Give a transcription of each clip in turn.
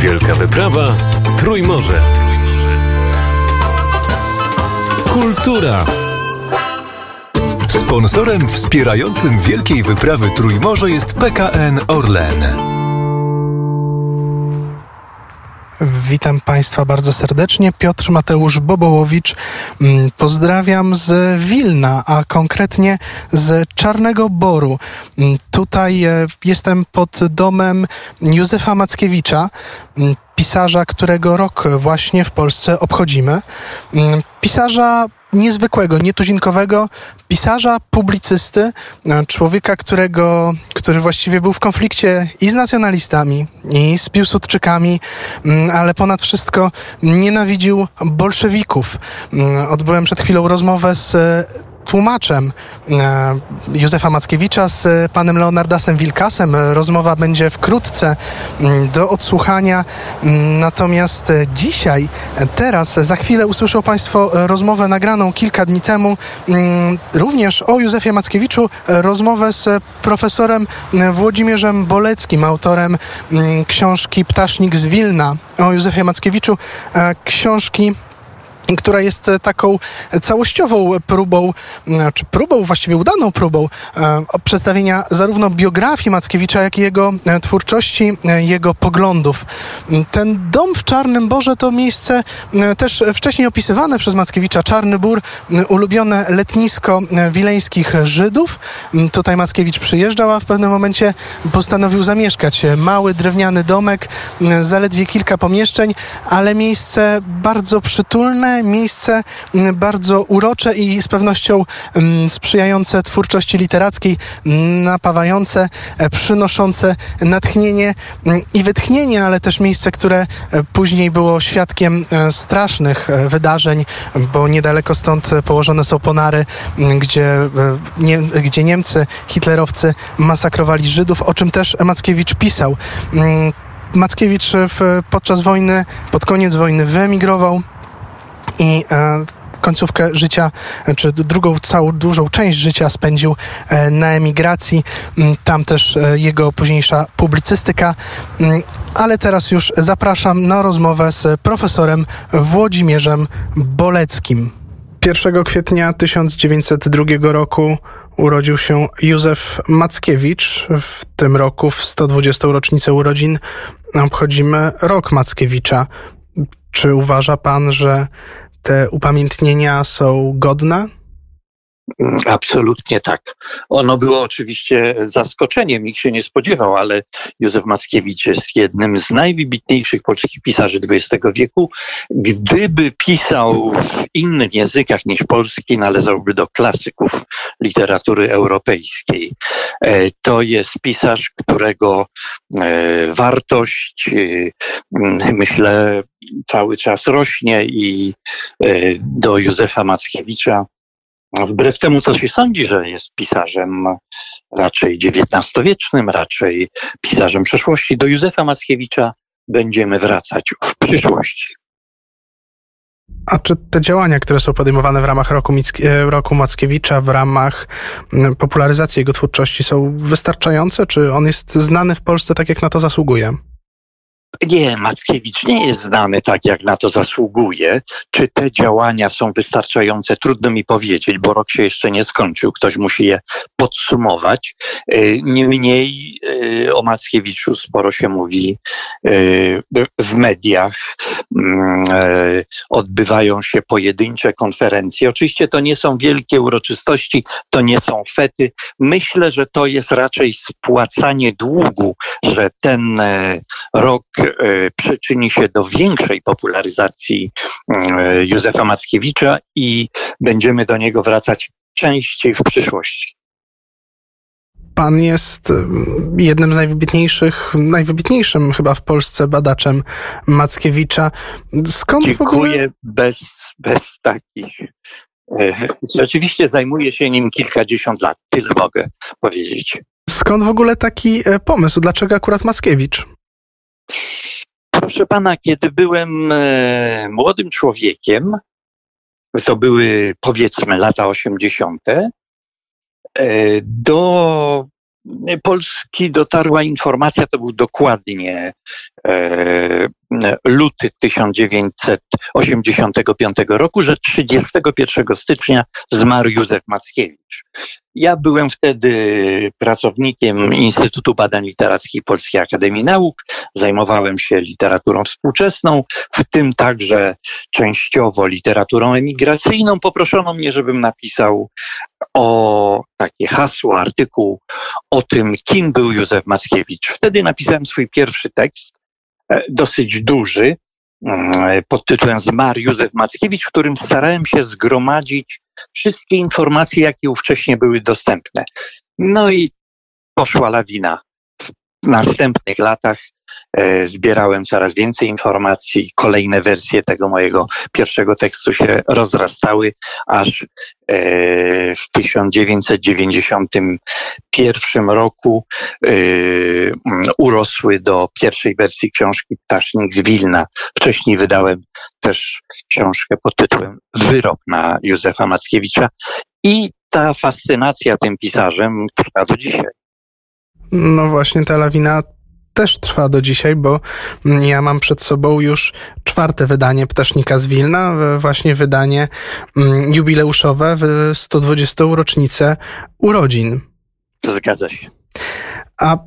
Wielka wyprawa Trójmorze. Kultura. Sponsorem wspierającym Wielkiej Wyprawy Trójmorze jest PKN Orlen. Witam Państwa bardzo serdecznie. Piotr Mateusz Bobołowicz. Mm, Pozdrawiam z Wilna, a konkretnie z Czarnego Boru. Mm, Tutaj e, jestem pod domem Józefa Mackiewicza, mm, pisarza, którego rok właśnie w Polsce obchodzimy. Pisarza niezwykłego, nietuzinkowego, pisarza, publicysty, e, człowieka, którego, który właściwie był w konflikcie i z nacjonalistami, i z Piłsudczykami, mm, ale ponad wszystko nienawidził bolszewików. Mm, Odbyłem przed chwilą rozmowę z tłumaczem e, Józefa Mackiewicza z e, panem Leonardasem Wilkasem. Rozmowa będzie wkrótce do odsłuchania. Natomiast e, dzisiaj, teraz, za chwilę usłyszą Państwo rozmowę nagraną kilka dni temu, również o Józefie Mackiewiczu, rozmowę z profesorem Włodzimierzem Boleckim, autorem książki Ptasznik z Wilna o Józefie Mackiewiczu, książki która jest e, taką całościową próbą, czy próbą, właściwie udaną próbą e, przedstawienia zarówno biografii Mackiewicza, jak i jego e, twórczości, jego poglądów. Ten dom w Czarnym Borze to miejsce też wcześniej opisywane przez Mackiewicza. Czarny Bór, ulubione letnisko wileńskich Żydów. Tutaj Mackiewicz przyjeżdżał, a w pewnym momencie postanowił zamieszkać. Mały, drewniany domek, zaledwie kilka pomieszczeń, ale miejsce bardzo przytulne, miejsce m, bardzo urocze i z pewnością m, sprzyjające twórczości literackiej, m, napawające, e, przynoszące natchnienie i wytchnienie, ale też miejsce, które e, później było świadkiem e, strasznych wydarzeń, bo niedaleko stąd położone są ponary, gdzie, nie, gdzie Niemcy, hitlerowcy masakrowali Żydów, o czym też Mackiewicz pisał. Mm, Mackiewicz podczas wojny, pod koniec wojny wyemigrował i e, końcówkę życia, czy drugą całą dużą część życia spędził e, na emigracji. Mm, Tam też e, jego późniejsza publicystyka. Mm, Ale teraz już zapraszam na rozmowę z profesorem Włodzimierzem Boleckim. 1 kwietnia 1902 roku urodził się Józef Mackiewicz. W tym roku, w 120. rocznicę urodzin, obchodzimy rok Mackiewicza. Czy uważa pan, że te upamiętnienia są godne? Mm, Absolutnie tak. Ono było oczywiście zaskoczeniem, nikt się nie spodziewał, ale Józef Mackiewicz jest jednym z najwybitniejszych polskich pisarzy XX wieku. Gdyby pisał w innych językach niż polski, należałby do klasyków literatury europejskiej. E, To jest pisarz, którego e, wartość, e, myślę, cały czas rośnie i e, do Józefa Mackiewicza Wbrew temu, co się sądzi, że jest pisarzem raczej XIX-wiecznym, raczej pisarzem przeszłości, do Józefa Mackiewicza będziemy wracać w przyszłości. A czy te działania, które są podejmowane w ramach roku, e, roku Mackiewicza, w ramach popularyzacji jego twórczości są wystarczające? Czy on jest znany w Polsce tak, jak na to zasługuje? Nie, Mackiewicz nie jest znany tak, jak na to zasługuje. Czy te działania są wystarczające? Trudno mi powiedzieć, bo rok się jeszcze nie skończył. Ktoś musi je podsumować. Niemniej e, o Mackiewiczu sporo się mówi e, w mediach. Mm, Odbywają się pojedyncze konferencje. Oczywiście to nie są wielkie uroczystości, to nie są fety. Myślę, że to jest raczej spłacanie długu, że ten rok przyczyni się do większej popularyzacji e, Józefa Mackiewicza i będziemy do niego wracać częściej w przyszłości. Pan jest mm, jednym z najwybitniejszych, najwybitniejszym chyba w Polsce badaczem Mackiewicza. Skąd w ogóle... Dziękuję bez, bez takich. e, Rzeczywiście zajmuję się nim kilkadziesiąt lat, tyle mogę powiedzieć. Skąd w ogóle taki e, pomysł? Dlaczego akurat Mackiewicz? Proszę pana, kiedy byłem e, młodym człowiekiem, to były powiedzmy lata 80., e, do Polski dotarła informacja, to był dokładnie e, luty 1985 roku, że 31 stycznia zmarł Józef Mackiewicz. Ja byłem wtedy pracownikiem Instytutu Badań Literackich Polskiej Akademii Nauk, zajmowałem się literaturą współczesną, w tym także częściowo literaturą emigracyjną. Poproszono mnie, żebym napisał o takie hasło, artykuł o tym, kim był Józef Mackiewicz. Wtedy napisałem swój pierwszy tekst, e, dosyć duży, mm, pod tytułem Zmarł Józef Mackiewicz, w którym starałem się zgromadzić wszystkie informacje, jakie ówcześnie były dostępne. No i poszła lawina. W następnych latach e, zbierałem coraz więcej informacji. Kolejne wersje tego mojego pierwszego tekstu się rozrastały, aż e, w 1991 roku e, urosły do pierwszej wersji książki Ptasznik z Wilna. Wcześniej wydałem też książkę pod tytułem Wyrok na Józefa Mackiewicza i ta fascynacja tym pisarzem trwa do dzisiaj. No właśnie, ta lawina też trwa do dzisiaj, bo ja mam przed sobą już czwarte wydanie Ptasznika z Wilna, właśnie wydanie mm, jubileuszowe w 120. rocznicę urodzin. Zgadza się. A e,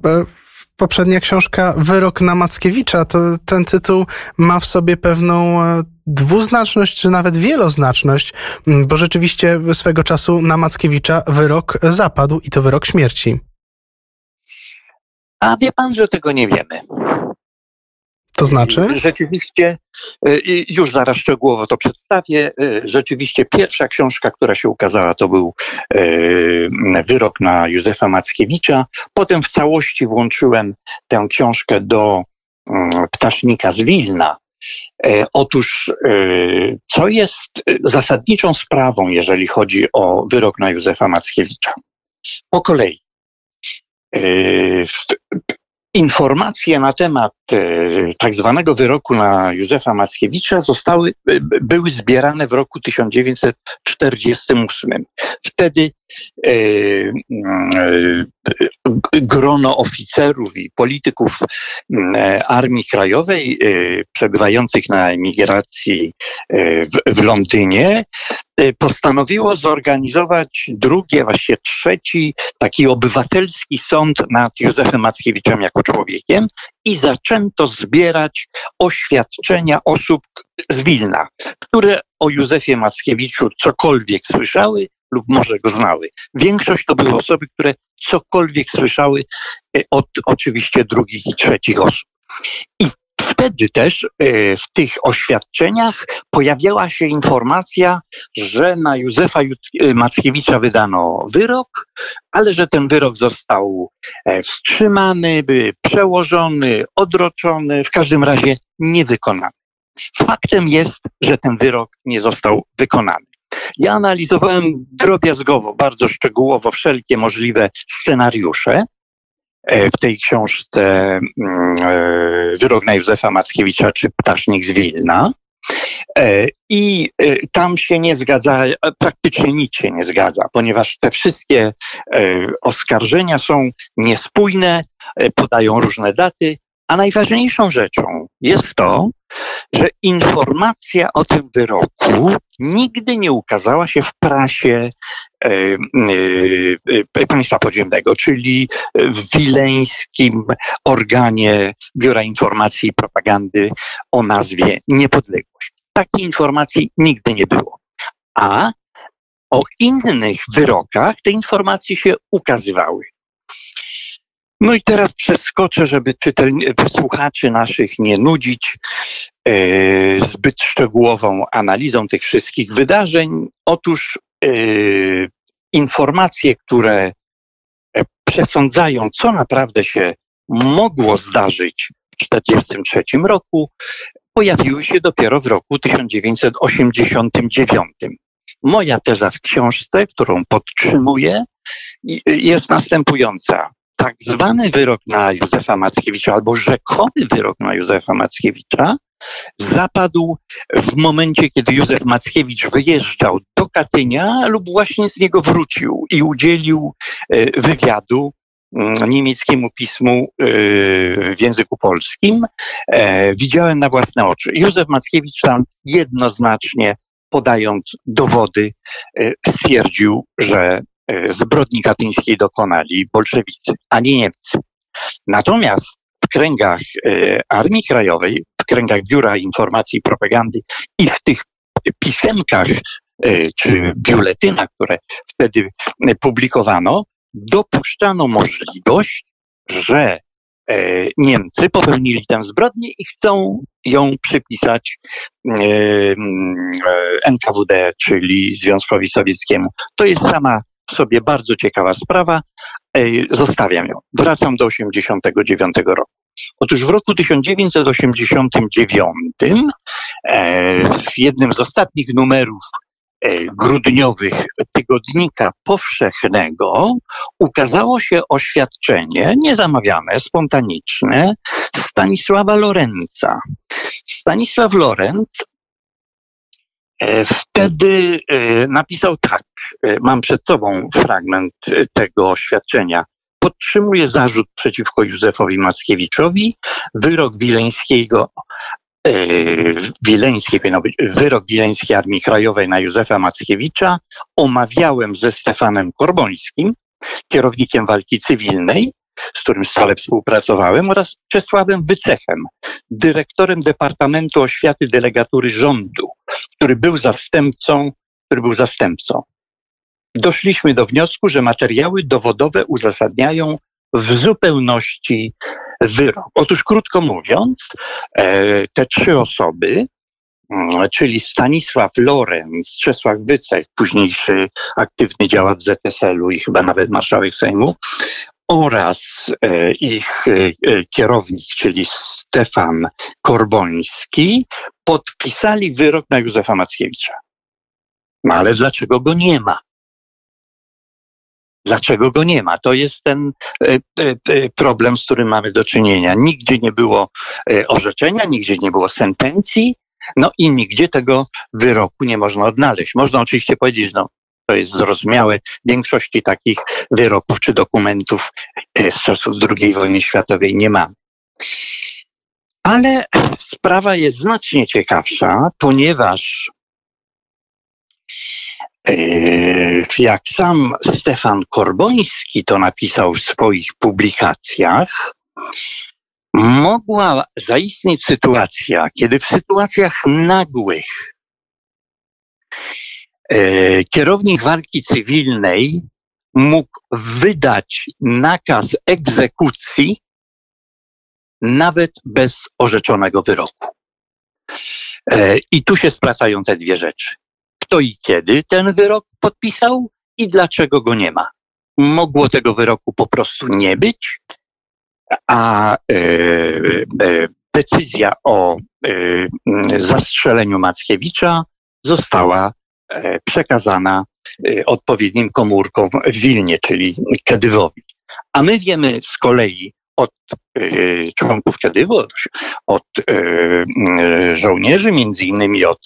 poprzednia książka Wyrok na Mackiewicza, to ten tytuł ma w sobie pewną e, dwuznaczność, czy nawet wieloznaczność, bo rzeczywiście swego czasu na Mackiewicza wyrok zapadł i to wyrok śmierci. A wie pan, że tego nie wiemy. To znaczy? Rzeczywiście, y, już zaraz szczegółowo to przedstawię. Y, rzeczywiście pierwsza książka, która się ukazała, to był y, wyrok na Józefa Mackiewicza. Potem w całości włączyłem tę książkę do Ptasznika z Wilna. Otóż, co jest zasadniczą sprawą, jeżeli chodzi o wyrok na Józefa Mackiewicza? Po kolei. Informacje na temat e, tak zwanego wyroku na Józefa Mackiewicza zostały, e, były zbierane w roku 1948. Wtedy grono oficerów i polityków Armii Krajowej przebywających na emigracji w, w Londynie postanowiło zorganizować drugie, właściwie trzeci, taki obywatelski sąd nad Józefem Mackiewiczem jako człowiekiem i zaczęto zbierać oświadczenia osób z Wilna, które o Józefie Mackiewiczu cokolwiek słyszały lub może go znały. Większość to były osoby, które cokolwiek słyszały e, od oczywiście drugich i trzecich osób. I wtedy też e, w tych oświadczeniach pojawiała się informacja, że na Józefa e, Mackiewicza wydano wyrok, ale że ten wyrok został wstrzymany, przełożony, odroczony, w każdym razie niewykonany. Faktem jest, że ten wyrok nie został wykonany. Ja analizowałem drobiazgowo, bardzo szczegółowo wszelkie możliwe scenariusze E, w tej książce mm, e, Wyrok Józefa Mackiewicza czy Ptasznik z Wilna. E, I tam się nie zgadza, praktycznie nic się nie zgadza, ponieważ te wszystkie oskarżenia są niespójne, podają różne daty, a najważniejszą rzeczą jest to, że informacja o tym wyroku nigdy nie ukazała się w prasie e, e, e, państwa podziemnego, czyli w wileńskim organie Biura Informacji i Propagandy o nazwie Niepodległość. Takiej informacji nigdy nie było. A o innych wyrokach te informacje się ukazywały. No i teraz przeskoczę, żeby słuchaczy naszych nie nudzić e, zbyt szczegółową analizą tych wszystkich wydarzeń. Otóż e, informacje, które e, przesądzają, co naprawdę się mogło zdarzyć w 1943 roku, pojawiły się dopiero w roku 1989. Moja teza w książce, którą podtrzymuję, jest następująca tak zwany wyrok na Józefa Mackiewicza albo rzekomy wyrok na Józefa Mackiewicza zapadł w momencie, kiedy Józef Mackiewicz wyjeżdżał do Katynia lub właśnie z niego wrócił i udzielił e, wywiadu mm, niemieckiemu pismu w języku polskim, widziałem na własne oczy. Józef Mackiewicz tam jednoznacznie podając dowody, stwierdził, że zbrodni katyńskiej dokonali bolszewicy, a nie Niemcy. Natomiast w kręgach Armii Krajowej, w kręgach Biura Informacji i Propagandy i w tych pisemkach czy biuletynach, które wtedy publikowano, dopuszczano możliwość, że e, Niemcy popełnili tę zbrodnię i chcą ją przypisać e, NKWD, czyli Związkowi Sowieckiemu. To jest sama sobie bardzo ciekawa sprawa. E, zostawiam ją. Wracam do 1989 roku. Otóż w roku 1989 w jednym z ostatnich numerów E, grudniowych tygodnika powszechnego ukazało się oświadczenie niezamawiane, spontaniczne Stanisława Lorenca. Stanisław Lorenc e, wtedy e, napisał tak, mam przed sobą fragment tego oświadczenia. Podtrzymuję zarzut przeciwko Józefowi Mackiewiczowi. Wyrok Wileńskiego E, wileńskiej, wyrok Wileńskiej Armii Krajowej na Józefa Mackiewicza omawiałem ze Stefanem Korbońskim, kierownikiem walki cywilnej, z którym stale współpracowałem, oraz Czesławem Wycechem, dyrektorem Departamentu Oświaty Delegatury Rządu, który był zastępcą, który był zastępcą. Doszliśmy do wniosku, że materiały dowodowe uzasadniają w zupełności wyrok. Otóż krótko mówiąc, e, te trzy osoby, mm, czyli Stanisław Lorenz, Czesław Wycek, późniejszy aktywny działacz ZSL-u i chyba nawet marszałek Sejmu, oraz e, ich e, kierownik, czyli Stefan Korboński, podpisali wyrok na Józefa Mackiewicza. No ale dlaczego go nie ma? Dlaczego go nie ma? To jest ten e, e, e, problem, z którym mamy do czynienia. Nigdzie nie było orzeczenia, nigdzie nie było sentencji, no i nigdzie tego wyroku nie można odnaleźć. Można oczywiście powiedzieć, no to jest zrozumiałe, większości takich wyroków czy dokumentów z czasów II wojny światowej nie mamy. Ale sprawa jest znacznie ciekawsza, ponieważ E, jak sam Stefan Korboński to napisał w swoich publikacjach, mogła zaistnieć sytuacja, kiedy w sytuacjach nagłych e, kierownik walki cywilnej mógł wydać nakaz egzekucji nawet bez orzeczonego wyroku. E, I tu się splacają te dwie rzeczy kto i kiedy ten wyrok podpisał i dlaczego go nie ma. Mogło tego wyroku po prostu nie być, a e, e, decyzja o e, zastrzeleniu Mackiewicza została e, przekazana e, odpowiednim komórkom w Wilnie, czyli Kedywowi. A my wiemy z kolei od e, członków Kadywu, od, e, e, żołnierzy, między innymi od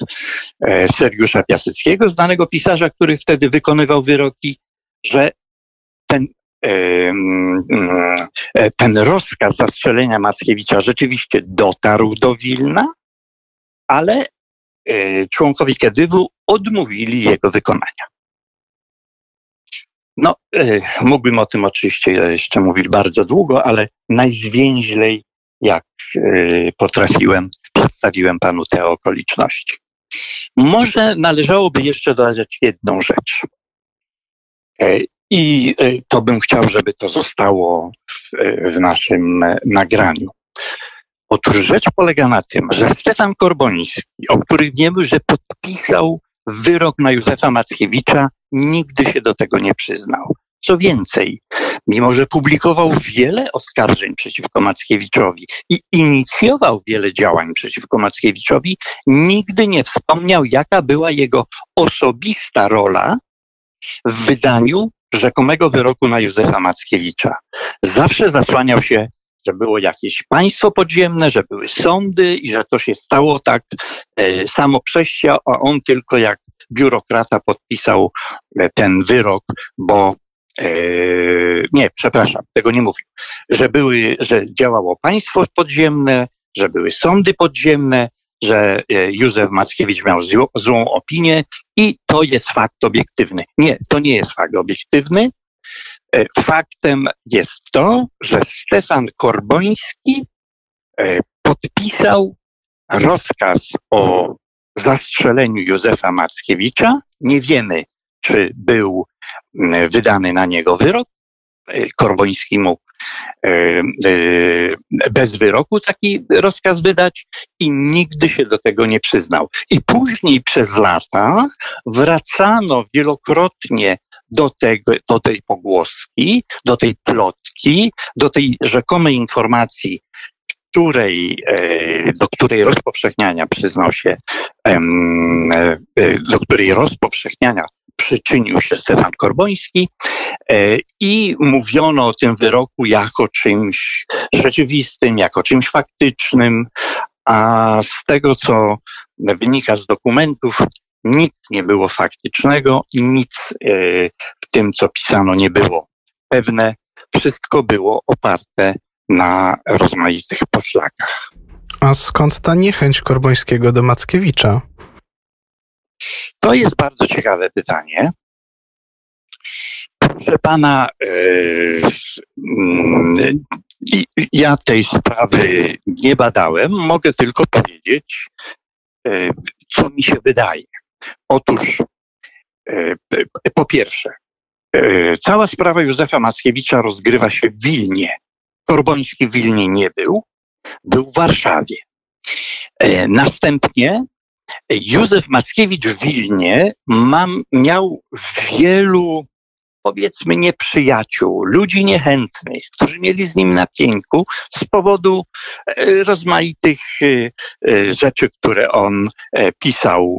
Sergiusza Piaseckiego, znanego pisarza, który wtedy wykonywał wyroki, że ten, ten rozkaz zastrzelenia Mackiewicza rzeczywiście dotarł do Wilna, ale członkowie Kadywu odmówili jego wykonania. No, e, mógłbym o tym oczywiście jeszcze mówić bardzo długo, ale najzwięźlej, jak e, potrafiłem, przedstawiłem panu te okoliczności. Może należałoby jeszcze dodać jedną rzecz. E, I to bym chciał, żeby to zostało w, w naszym nagraniu. Otóż rzecz polega na tym, że Stefan Korboński, o którym wiemy, że podpisał wyrok na Józefa Mackiewicza, nigdy się do tego nie przyznał. Co więcej, mimo że publikował wiele oskarżeń przeciwko Mackiewiczowi i inicjował wiele działań przeciwko Mackiewiczowi, nigdy nie wspomniał, jaka była jego osobista rola w wydaniu rzekomego wyroku na Józefa Mackiewicza. Zawsze zasłaniał się, że było jakieś państwo podziemne, że były sądy i że to się stało tak e, samo przejścia, a on tylko jak biurokrata podpisał e, ten wyrok, bo nie, przepraszam, tego nie mówił, że były, że działało państwo podziemne, że były sądy podziemne, że Józef Mackiewicz miał złą, złą opinię i to jest fakt obiektywny. Nie, to nie jest fakt obiektywny. Faktem jest to, że Stefan Korboński podpisał rozkaz o zastrzeleniu Józefa Mackiewicza. Nie wiemy, czy był wydany na niego wyrok. E, Korboński mógł e, e, bez wyroku taki rozkaz wydać i nigdy się do tego nie przyznał. I później przez lata wracano wielokrotnie do, tego, do tej pogłoski, do tej plotki, do tej rzekomej informacji, której, e, do której rozpowszechniania przyznał się, e, do której rozpowszechniania przyczynił się Stefan Korboński e, i mówiono o tym wyroku jako czymś rzeczywistym, jako czymś faktycznym, a z tego, co wynika z dokumentów, nic nie było faktycznego, nic w tym, co pisano, nie było pewne. Wszystko było oparte na rozmaitych poszlakach. A skąd ta niechęć Korbońskiego do Mackiewicza? To jest bardzo ciekawe pytanie. Proszę pana, yy, yy, ja tej sprawy nie badałem, mogę tylko powiedzieć, yy, co mi się wydaje. Otóż, po pierwsze, cała sprawa Józefa Mackiewicza rozgrywa się w Wilnie, Korboński w Wilnie nie był, był w Warszawie. E, następnie Józef Mackiewicz w Wilnie mam, miał wielu, powiedzmy, nieprzyjaciół, ludzi niechętnych, którzy mieli z nim na pięku z powodu e, rozmaitych e, rzeczy, które on pisał,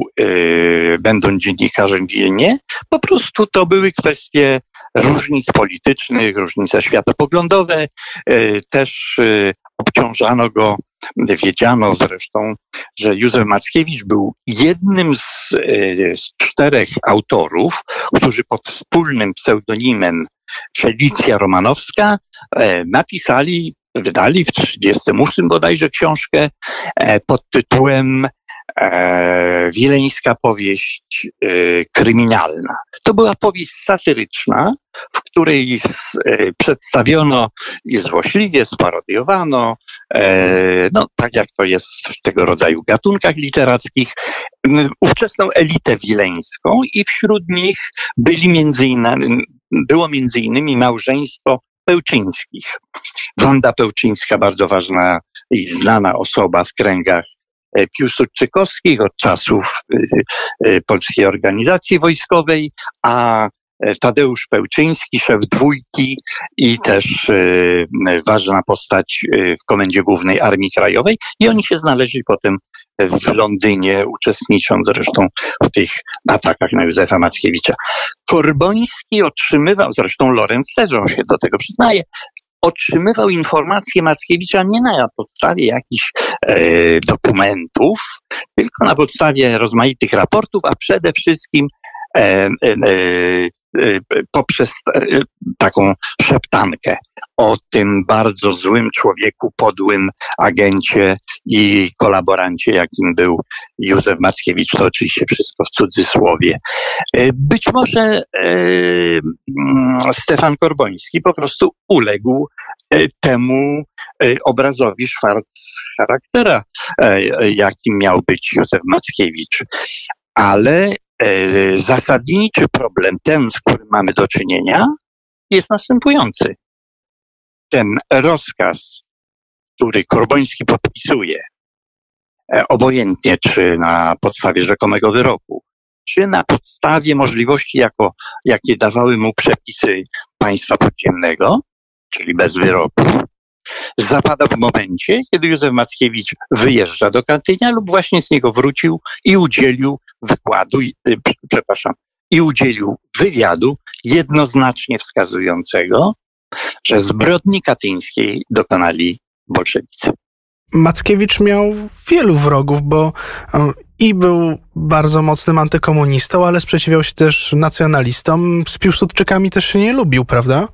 będąc dziennikarzem w Wilnie. Po prostu to były kwestie różnic politycznych, różnice światopoglądowe. E, też e, obciążano go, wiedziano zresztą, że Józef Mackiewicz był jednym z, e, z czterech autorów, którzy pod wspólnym pseudonimem Felicja Romanowska napisali, wydali w 1938 bodajże książkę pod tytułem e, wileńska powieść e, kryminalna. To była powieść satyryczna, w której e, przedstawiono i złośliwie sparodiowano, e, no tak jak to jest w tego rodzaju gatunkach literackich, ówczesną elitę wileńską i wśród nich byli między innymi, było między innymi małżeństwo Pełczyńskich. Wanda Pełczyńska, bardzo ważna i znana osoba w kręgach Piłsudczykowskich od czasów e, e, Polskiej Organizacji Wojskowej, a Tadeusz Pełczyński, szef dwójki i też ważna postać w Komendzie Głównej Armii Krajowej. I oni się znaleźli potem w Londynie, uczestnicząc zresztą w tych atakach na Józefa Mackiewicza. Korboński otrzymywał, zresztą Lorenz też on się do tego przyznaje, otrzymywał informacje Mackiewicza nie na podstawie jakichś e, dokumentów, tylko na podstawie rozmaitych raportów, a przede wszystkim e, e, e poprzez y, taką szeptankę o tym bardzo złym człowieku, podłym agencie i kolaborancie, jakim był Józef Mackiewicz. To oczywiście wszystko w cudzysłowie. Y, być może mm, Stefan Korboński po prostu uległ temu obrazowi szwarc charaktera, jakim miał być Józef Mackiewicz. Ale zasadniczy problem, ten, z którym mamy do czynienia, jest następujący. Ten rozkaz, który Korboński podpisuje, e, obojętnie czy na podstawie rzekomego wyroku, czy na podstawie możliwości, jako, jakie dawały mu przepisy państwa podziemnego, czyli bez wyroku, zapada w momencie, kiedy Józef Mackiewicz wyjeżdża do Katynia lub właśnie z niego wrócił i udzielił wykładu, y, przepraszam, i udzielił wywiadu jednoznacznie wskazującego, że zbrodni katyńskiej dokonali bolszewicy. Mackiewicz miał wielu wrogów, bo e, i był bardzo mocnym antykomunistą, ale sprzeciwiał się też nacjonalistom. Z Piłsudczykami też się nie lubił, prawda?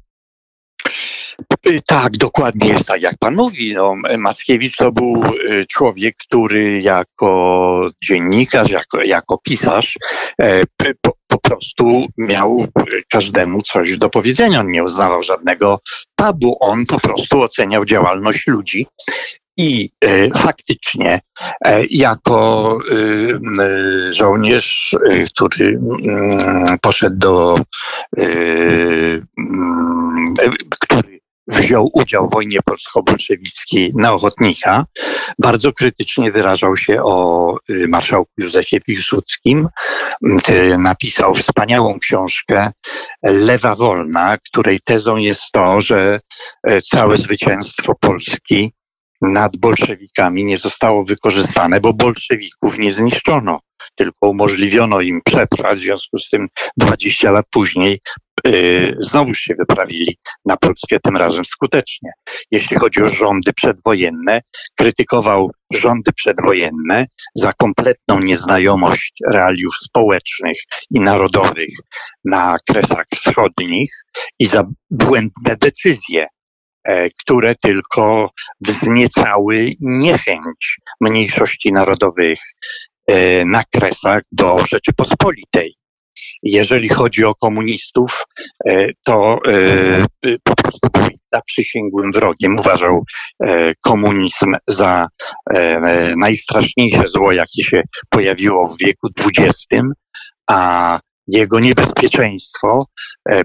Y, tak, dokładnie jest tak, jak pan mówi. No, Mackiewicz to był y, człowiek, który jako dziennikarz, jako, jako pisarz e, po, po prostu miał każdemu coś do powiedzenia. On nie uznawał żadnego tabu. On po prostu oceniał działalność ludzi i e, faktycznie e, jako e, żołnierz, który poszedł do, mm, który wziął udział w wojnie polsko-bolszewickiej na ochotnika, bardzo krytycznie wyrażał się o marszałku Józefie Piłsudskim. Napisał wspaniałą książkę Lewa Wolna, której tezą jest to, że całe zwycięstwo Polski nad bolszewikami nie zostało wykorzystane, bo bolszewików nie zniszczono, tylko umożliwiono im przetrwać. W związku z tym 20 lat później znowuż się wyprawili na Polskę, tym razem skutecznie. Jeśli chodzi o rządy przedwojenne, krytykował rządy przedwojenne za kompletną nieznajomość realiów społecznych i narodowych na kresach wschodnich i za błędne decyzje E, które tylko wzniecały niechęć mniejszości narodowych e, na kresach do Rzeczypospolitej. Jeżeli chodzi o komunistów, e, to po prostu był zaprzysięgłym wrogiem. Uważał komunizm za najstraszniejsze zło, jakie się pojawiło w wieku XX, a jego niebezpieczeństwo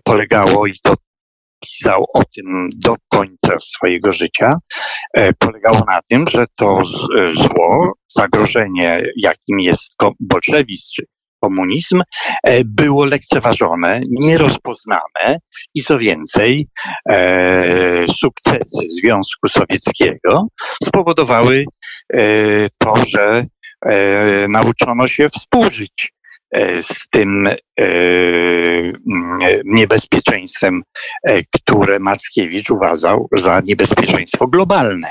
polegało, i to pisał o tym do końca swojego życia, e, polegało na tym, że to e, zło, zagrożenie, jakim jest bolszewizm czy komunizm, e, było lekceważone, nierozpoznane i co więcej, sukcesy Związku Sowieckiego spowodowały to, że nauczono się współżyć E, z tym e, niebezpieczeństwem, e, które Mackiewicz uważał za niebezpieczeństwo globalne.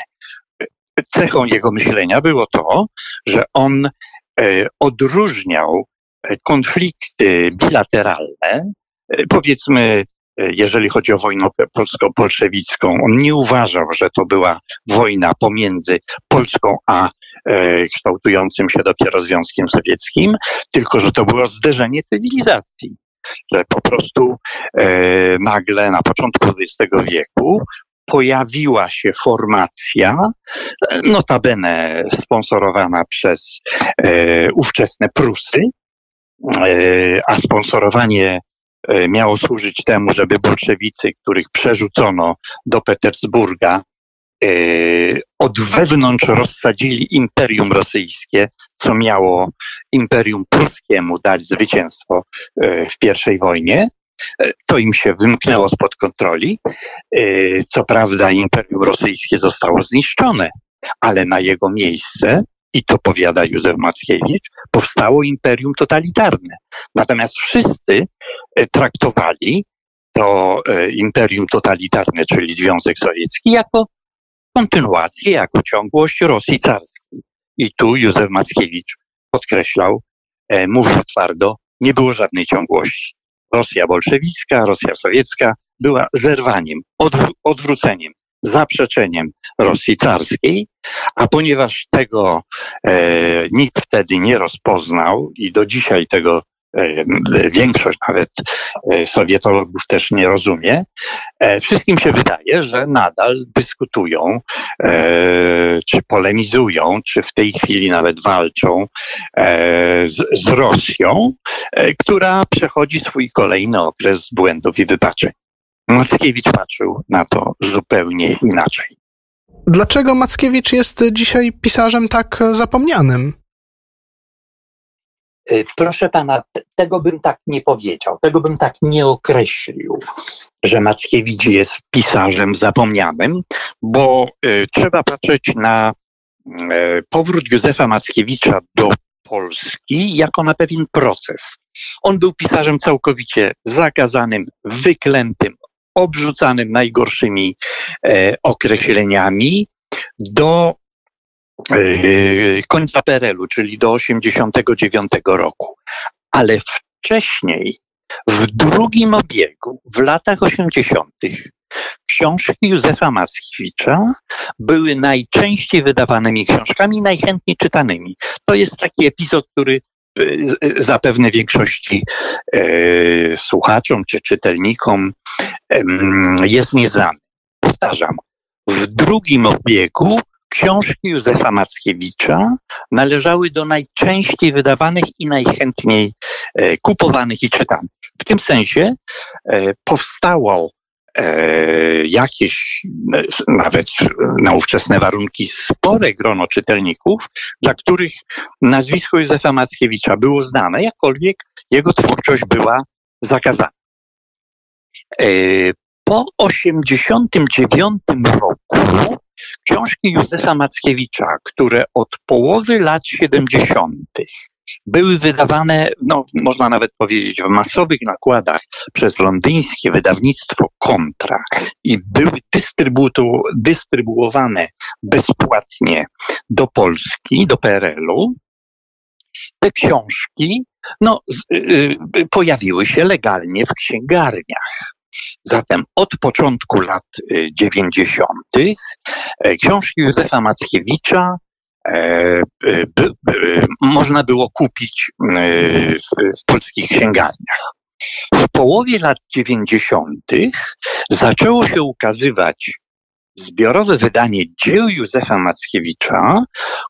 Cechą jego myślenia było to, że on odróżniał konflikty bilateralne, powiedzmy jeżeli chodzi o wojnę polsko-bolszewicką. On nie uważał, że to była wojna pomiędzy Polską a e, kształtującym się dopiero Związkiem Sowieckim, tylko że to było zderzenie cywilizacji. Że po prostu e, nagle na początku XX wieku pojawiła się formacja, notabene sponsorowana przez e, ówczesne Prusy, e, a sponsorowanie E, miało służyć temu, żeby bolszewicy, których przerzucono do Petersburga, e, od wewnątrz rozsadzili imperium rosyjskie, co miało imperium pruskiemu dać zwycięstwo e, w pierwszej wojnie. To im się wymknęło spod kontroli. Co prawda, imperium rosyjskie zostało zniszczone, ale na jego miejsce i to powiada Józef Mackiewicz, powstało imperium totalitarne. Natomiast wszyscy e, traktowali to e, imperium totalitarne, czyli Związek Sowiecki, jako kontynuację, jako ciągłość Rosji carskiej. I tu Józef Mackiewicz podkreślał, e, mówił twardo, nie było żadnej ciągłości. Rosja bolszewicka, Rosja sowiecka była zerwaniem, odw odwróceniem zaprzeczeniem Rosji carskiej, a ponieważ tego e, nikt wtedy nie rozpoznał i do dzisiaj tego e, większość nawet e, sowietologów też nie rozumie, e, wszystkim się wydaje, że nadal dyskutują, czy polemizują, czy w tej chwili nawet walczą z Rosją, która przechodzi swój kolejny okres błędów i wypaczeń. Mackiewicz patrzył na to zupełnie inaczej. Dlaczego Mackiewicz jest dzisiaj pisarzem tak zapomnianym? Y, proszę pana, tego bym tak nie powiedział, tego bym tak nie określił, że Mackiewicz jest pisarzem zapomnianym, bo y, trzeba patrzeć na y, powrót Józefa Mackiewicza do Polski jako na pewien proces. On był pisarzem całkowicie zakazanym, wyklętym, obrzucanym najgorszymi e, określeniami do yy, końca PRL-u, czyli do 89 roku. Ale wcześniej, w drugim obiegu, w latach 80., książki Józefa Mackiewicza były najczęściej wydawanymi książkami, najchętniej czytanymi. To jest taki epizod, który zapewne większości e, słuchaczom czy czytelnikom jest nieznany. Powtarzam, w drugim obiegu książki Józefa Mackiewicza należały do najczęściej wydawanych i najchętniej e, kupowanych i czytanych. W tym sensie e, powstało jakieś, nawet na ówczesne warunki, spore grono czytelników, dla których nazwisko Józefa Mackiewicza było znane, jakkolwiek jego twórczość była zakazana. Po 1989 roku książki Józefa Mackiewicza, które od połowy lat 70. były wydawane, no, można nawet powiedzieć, w masowych nakładach przez londyńskie wydawnictwo Kontra i były dystrybuowane bezpłatnie do Polski, do PRL-u, te książki no, y, y, pojawiły się legalnie w księgarniach. Zatem od początku lat 90. Y, e, książki Józefa Mackiewicza można było kupić w polskich księgarniach. W połowie lat 90. zaczęło się ukazywać zbiorowe wydanie dzieł Józefa Mackiewicza,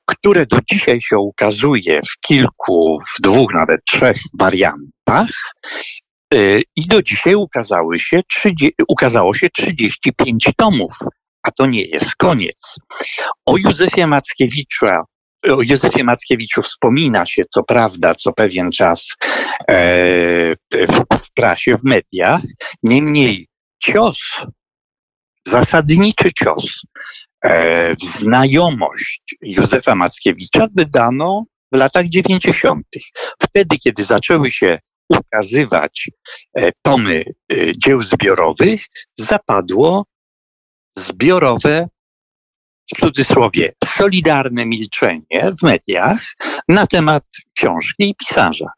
które do dzisiaj się ukazuje w kilku, w dwóch, nawet trzech wariantach. Y, I do dzisiaj ukazały się, ukazało się 35 tomów, a to nie jest koniec. O Józefie Mackiewicza o Józefie Mackiewiczu wspomina się, co prawda, co pewien czas e, w prasie, w mediach. Niemniej cios, zasadniczy cios e, w znajomość Józefa Mackiewicza wydano w latach 90. Wtedy, kiedy zaczęły się ukazywać e, tomy e, dzieł zbiorowych, zapadło zbiorowe, w cudzysłowie, solidarne milczenie w mediach na temat książki i pisarza.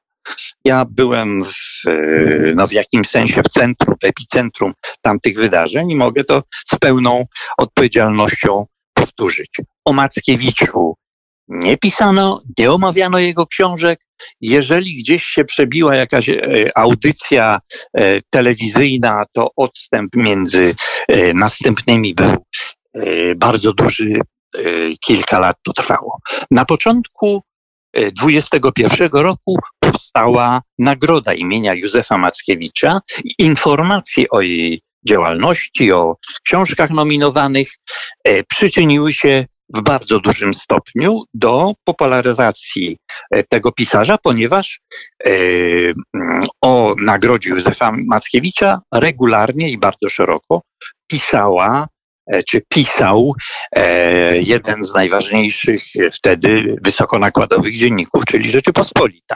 Ja byłem w, e, no w jakimś sensie w centrum, w epicentrum tamtych wydarzeń i mogę to z pełną odpowiedzialnością powtórzyć. O Mackiewiczu nie pisano, nie omawiano jego książek. Jeżeli gdzieś się przebiła jakaś e, audycja e, telewizyjna, to odstęp między e, następnymi był bardzo duży, kilka lat to trwało. Na początku 21 roku powstała nagroda imienia Józefa Mackiewicza informacje o jej działalności, o książkach nominowanych przyczyniły się w bardzo dużym stopniu do popularyzacji e, tego pisarza, ponieważ e, mm, o nagrodzie Józefa Mackiewicza regularnie i bardzo szeroko pisała e, czy pisał jeden z najważniejszych wtedy wysokonakładowych dzienników, czyli Rzeczypospolita.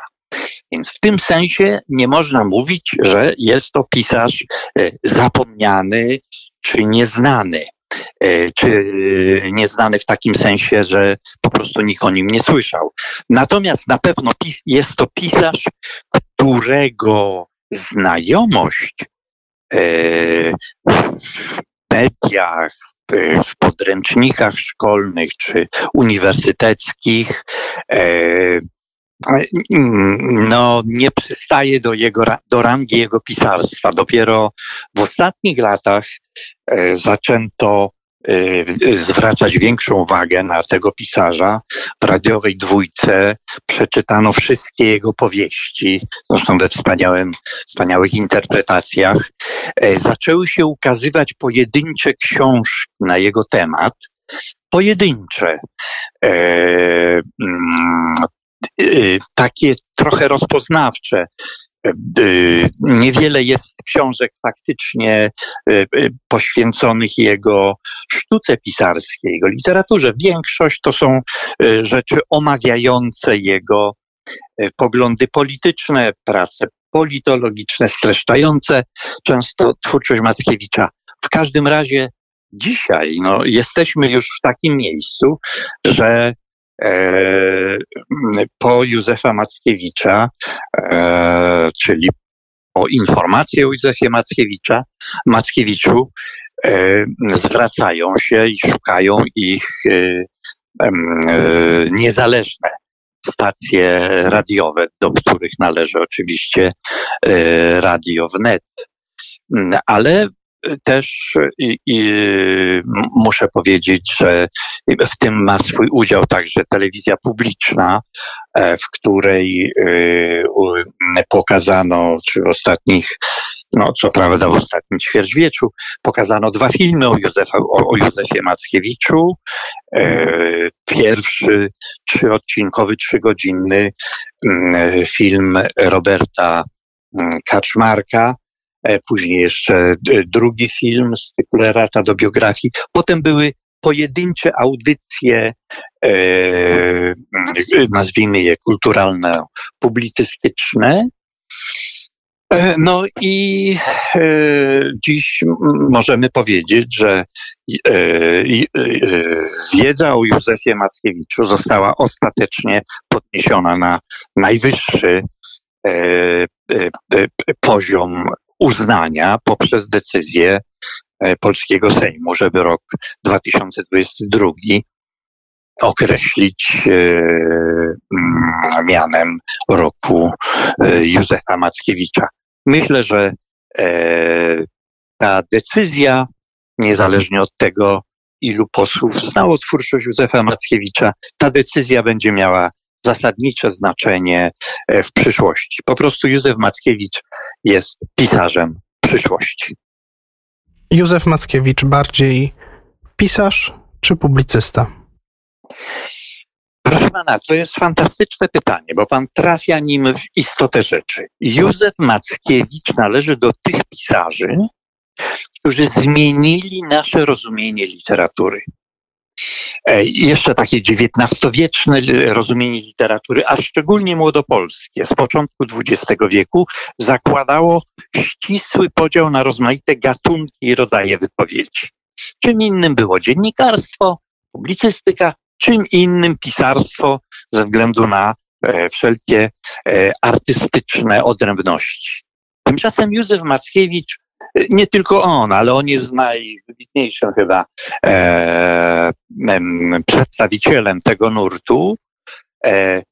Więc w tym sensie nie można mówić, że jest to pisarz zapomniany czy nieznany. E, czy nieznany w takim sensie, że po prostu nikt o nim nie słyszał. Natomiast na pewno jest to pisarz, którego znajomość e, w mediach, w podręcznikach szkolnych czy uniwersyteckich e, no, nie przystaje do, jego, do rangi jego pisarstwa. Dopiero w ostatnich latach zaczęto Y, zwracać większą uwagę na tego pisarza. W radiowej dwójce przeczytano wszystkie jego powieści, zresztą we wspaniałym, wspaniałych interpretacjach. E, zaczęły się ukazywać pojedyncze książki na jego temat. Pojedyncze. E, mm, takie trochę rozpoznawcze. Y, niewiele jest książek faktycznie y, y, poświęconych jego sztuce pisarskiej, jego literaturze. Większość to są rzeczy omawiające jego poglądy polityczne, prace politologiczne, streszczające często twórczość Mackiewicza. W każdym razie dzisiaj no, jesteśmy już w takim miejscu, że po Józefa Mackiewicza, czyli po informację o Józefie Mackiewicza, Mackiewiczu, zwracają się i szukają ich niezależne stacje radiowe, do których należy oczywiście Radio Wnet. Mm, ale też i, i, muszę powiedzieć, że w tym ma swój udział także telewizja publiczna, e, w której e, pokazano, czy w ostatnich, no co prawda w ostatnim ćwierćwieczu, pokazano dwa filmy o, Józefa, o, o Józefie Mackiewiczu. E, pierwszy trzyodcinkowy, trzygodzinny film Roberta Kaczmarka, później jeszcze e, drugi film z cyklu Rata do biografii. Potem były pojedyncze audycje, e, nazwijmy je kulturalno-publicystyczne. E, no i e, dziś możemy powiedzieć, że e, wiedza o Józefie Mackiewiczu została ostatecznie podniesiona na najwyższy poziom uznania poprzez decyzję e, polskiego Sejmu, żeby rok 2022 określić e, mm, mianem roku e, Józefa Mackiewicza. Myślę, że ta decyzja, niezależnie od tego, ilu posłów znało twórczość Józefa Mackiewicza, ta decyzja będzie miała zasadnicze znaczenie w przyszłości. Po prostu Józef Mackiewicz jest pisarzem przyszłości. Józef Mackiewicz bardziej pisarz czy publicysta? Proszę pana, to jest fantastyczne pytanie, bo pan trafia nim w istotę rzeczy. Józef Mackiewicz należy do tych pisarzy, którzy zmienili nasze rozumienie literatury. E, jeszcze takie XIX-wieczne rozumienie literatury, a szczególnie młodopolskie z początku XX wieku zakładało ścisły podział na rozmaite gatunki i rodzaje wypowiedzi. Czym innym było dziennikarstwo, publicystyka, czym innym pisarstwo ze względu na e, wszelkie e, artystyczne odrębności. Tymczasem Józef Mackiewicz nie tylko on, ale on jest najwybitniejszym chyba e, przedstawicielem tego nurtu. E,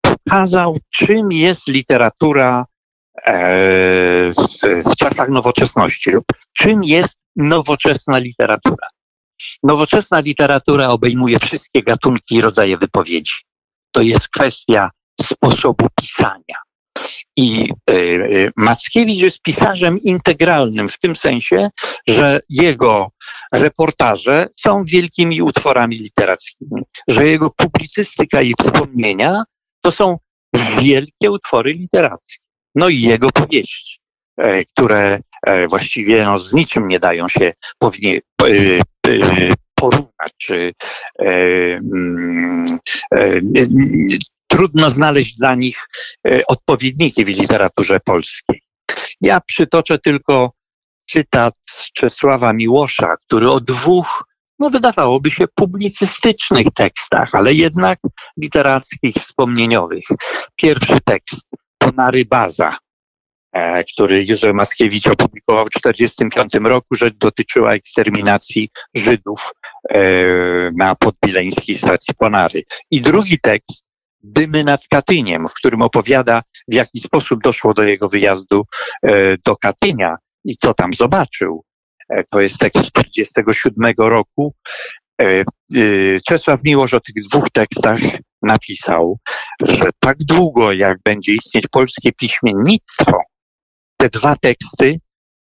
pokazał, czym jest literatura e, w, w czasach nowoczesności lub czym jest nowoczesna literatura. Nowoczesna literatura obejmuje wszystkie gatunki i rodzaje wypowiedzi. To jest kwestia sposobu pisania, i e, e, Mackiewicz jest pisarzem integralnym w tym sensie, że jego reportaże są wielkimi utworami literackimi, że jego publicystyka i wspomnienia to są wielkie utwory literackie. No i jego powieści, e, które właściwie no, z niczym nie dają się powinien, porównać, czy mm, trudno znaleźć dla nich e, odpowiedniki w literaturze polskiej. Ja przytoczę tylko cytat z Czesława Miłosza, który o dwóch, no wydawałoby się, publicystycznych tekstach, ale jednak literackich, wspomnieniowych. Pierwszy tekst, Ponary Baza, e, który Józef Mackiewicz opublikował w 1945 roku, że dotyczyła eksterminacji Żydów e, na podbileńskiej stacji Ponary. I drugi tekst, Dymy nad Katyniem, w którym opowiada, w jaki sposób doszło do jego wyjazdu e, do Katynia i co tam zobaczył. E, to jest tekst z 1947 roku. E, Czesław Miłosz o tych dwóch tekstach napisał, że tak długo, jak będzie istnieć polskie piśmiennictwo, te dwa teksty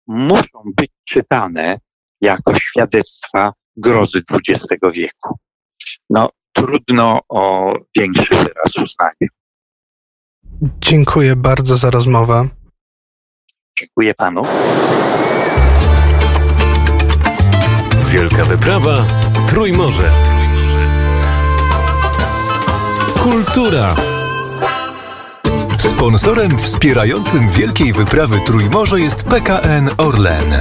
muszą być czytane jako świadectwa grozy XX wieku. No, trudno o większy wyraz uznania. Dziękuję bardzo za rozmowę. Dziękuję panu. Wielka wyprawa Trójmorze. Kultura. Sponsorem wspierającym Wielkiej Wyprawy Trójmorze jest PKN Orlen.